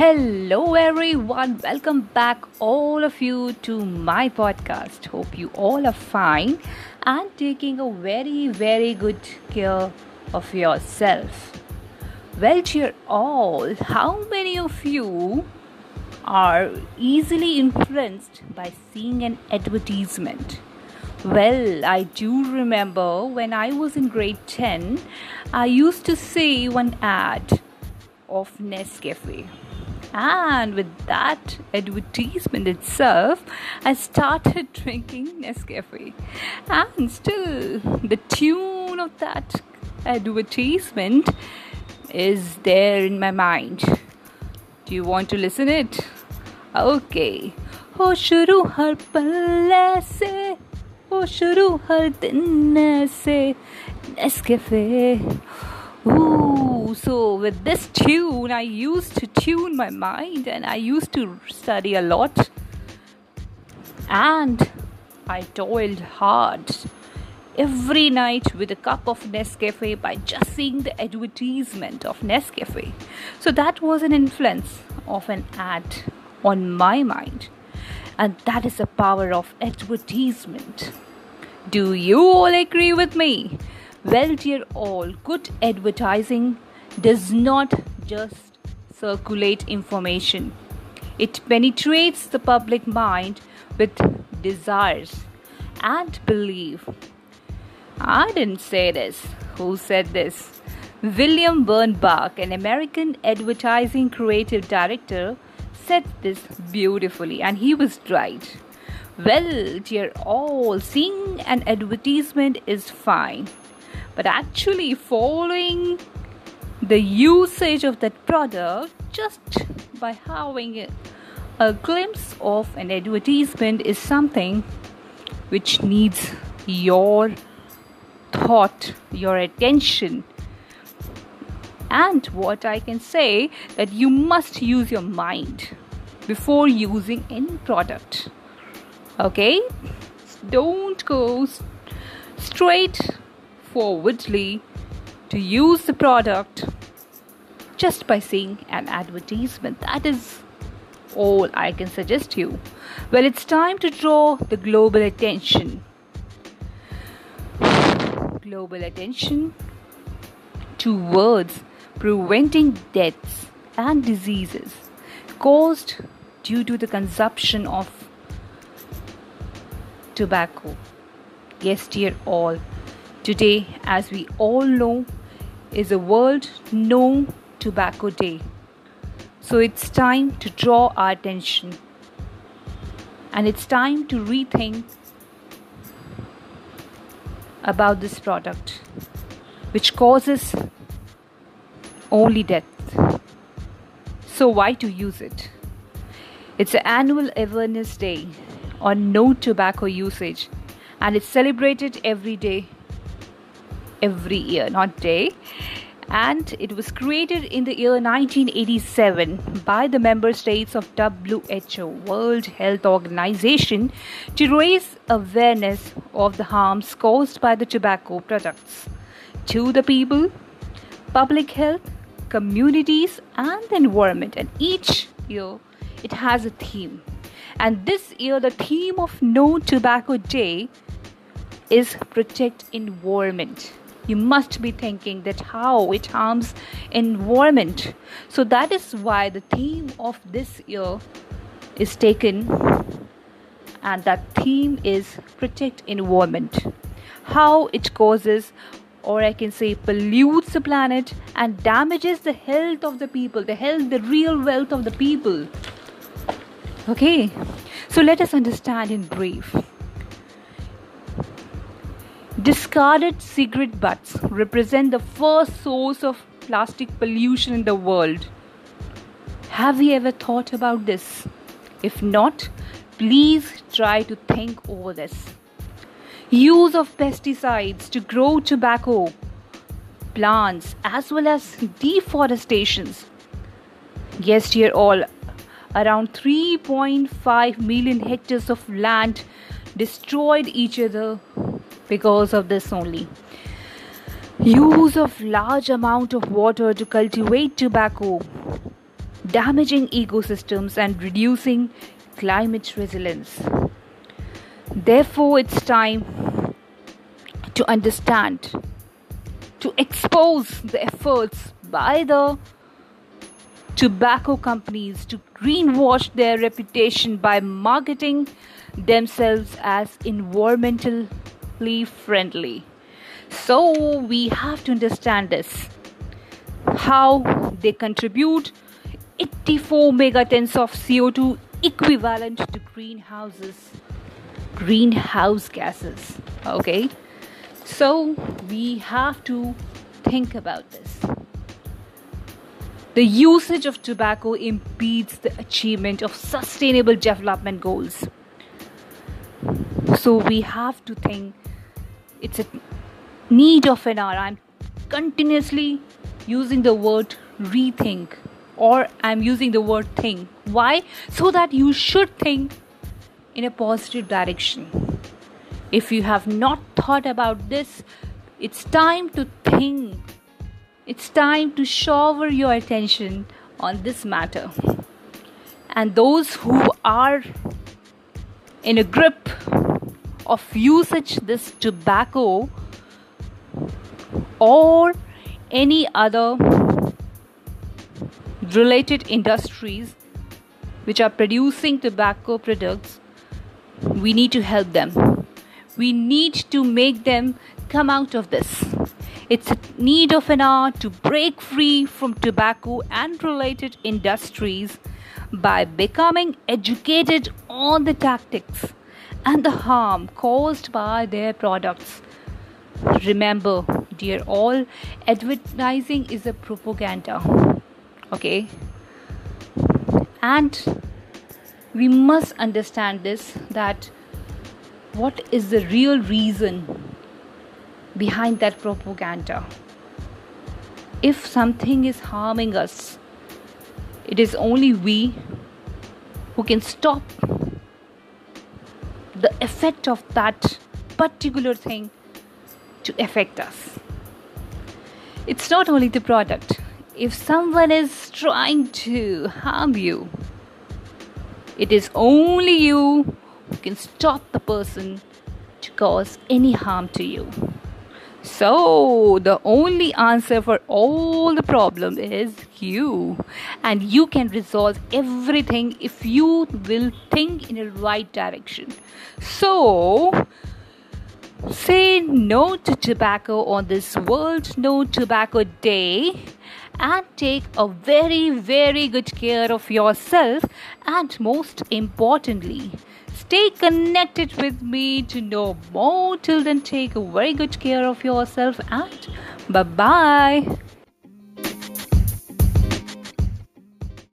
Hello, everyone. Welcome back, all of you, to my podcast. Hope you all are fine and taking a very, very good care of yourself. Well, dear all, how many of you are easily influenced by seeing an advertisement? Well, I do remember when I was in grade 10, I used to see one ad of Nescafe. And with that advertisement itself, I started drinking Nescafe. And still, the tune of that advertisement is there in my mind. Do you want to listen it? Okay. हो शुरू हर पल से हो शुरू हर दिन से Nescafe. so with this tune, I used to tune my mind and I used to study a lot. And I toiled hard every night with a cup of Nescafe by just seeing the advertisement of Nescafe. So that was an influence of an ad on my mind. And that is the power of advertisement. Do you all agree with me? Well, dear all, good advertising does not just circulate information, it penetrates the public mind with desires and belief. I didn't say this. Who said this? William Bernbach, an American advertising creative director, said this beautifully, and he was right. Well, dear all, seeing an advertisement is fine but actually following the usage of that product just by having a glimpse of an advertisement is something which needs your thought your attention. And what i can say that you must use your mind before using any product. Okay? Don't go straight forwardly to use the product just by seeing an advertisement. That is all I can suggest you. Well, it's time to draw the global attention. Global attention towards preventing deaths and diseases caused due to the consumption of tobacco. Yes, dear all, Today, as we all know, is a World No Tobacco Day. So it's time to draw our attention and it's time to rethink about this product which causes only death. So, why to use it? It's an annual awareness day on no tobacco usage and it's celebrated every day every year, not day. And it was created in the year 1987 by the member states of WHO, World Health Organization, to raise awareness of the harms caused by the tobacco products to the people, public health, communities, and the environment. And each year it has a theme. And this year, the theme of No Tobacco Day is Protect Environment you must be thinking that how it harms environment. So that is why the theme of this year is taken and that theme is protect environment. How it causes or i can say pollutes the planet and damages the health of the people the health the real wealth of the people. Okay? So let us understand in brief Discarded cigarette butts represent the first source of plastic pollution in the world. Have you ever thought about this? If not, please try to think over this. Use of pesticides to grow tobacco plants as well as deforestations. Yes, dear all, around 3.5 million hectares of land destroyed each other because of this only use of large amount of water to cultivate tobacco damaging ecosystems and reducing climate resilience. Therefore, it's time to understand, to expose the efforts by the tobacco companies to greenwash their reputation by marketing themselves as environmentally friendly. So, we have to understand this. How they contribute 84 megatons of CO2 equivalent to greenhouses greenhouse gases okay? So we have to think about this. The usage of tobacco impedes the achievement of sustainable development goals. So we have to think it's a need of an hour i'm continuously using the word rethink or I'm using the word think. Why? So that you should think in a positive direction. If you have not thought about this, it's time to think. It's time to shower your attention on this matter. And those who are in a grip of usage this tobacco or any other related industries which are producing tobacco products, we need to help them. We need to make them come out of this. It's a need of an hour to break free from tobacco and related industries by becoming educated on the tactics and the harm caused by their products. Remember, dear all, advertising is a propaganda okay and we must understand this that what is the real reason behind that propaganda if something is harming us it is only we who can stop effect of that particular thing to affect us it's not only the product if someone is trying to harm you, it is only you who can stop the person to cause any harm to you. So, the only answer for all the problem is you, and you can resolve everything if you will think in the right direction. So, say no to tobacco on this World No Tobacco Day and take a very, very good care of yourself. And most importantly, stay connected with me to know more. Till then, take very good care of yourself and bye bye.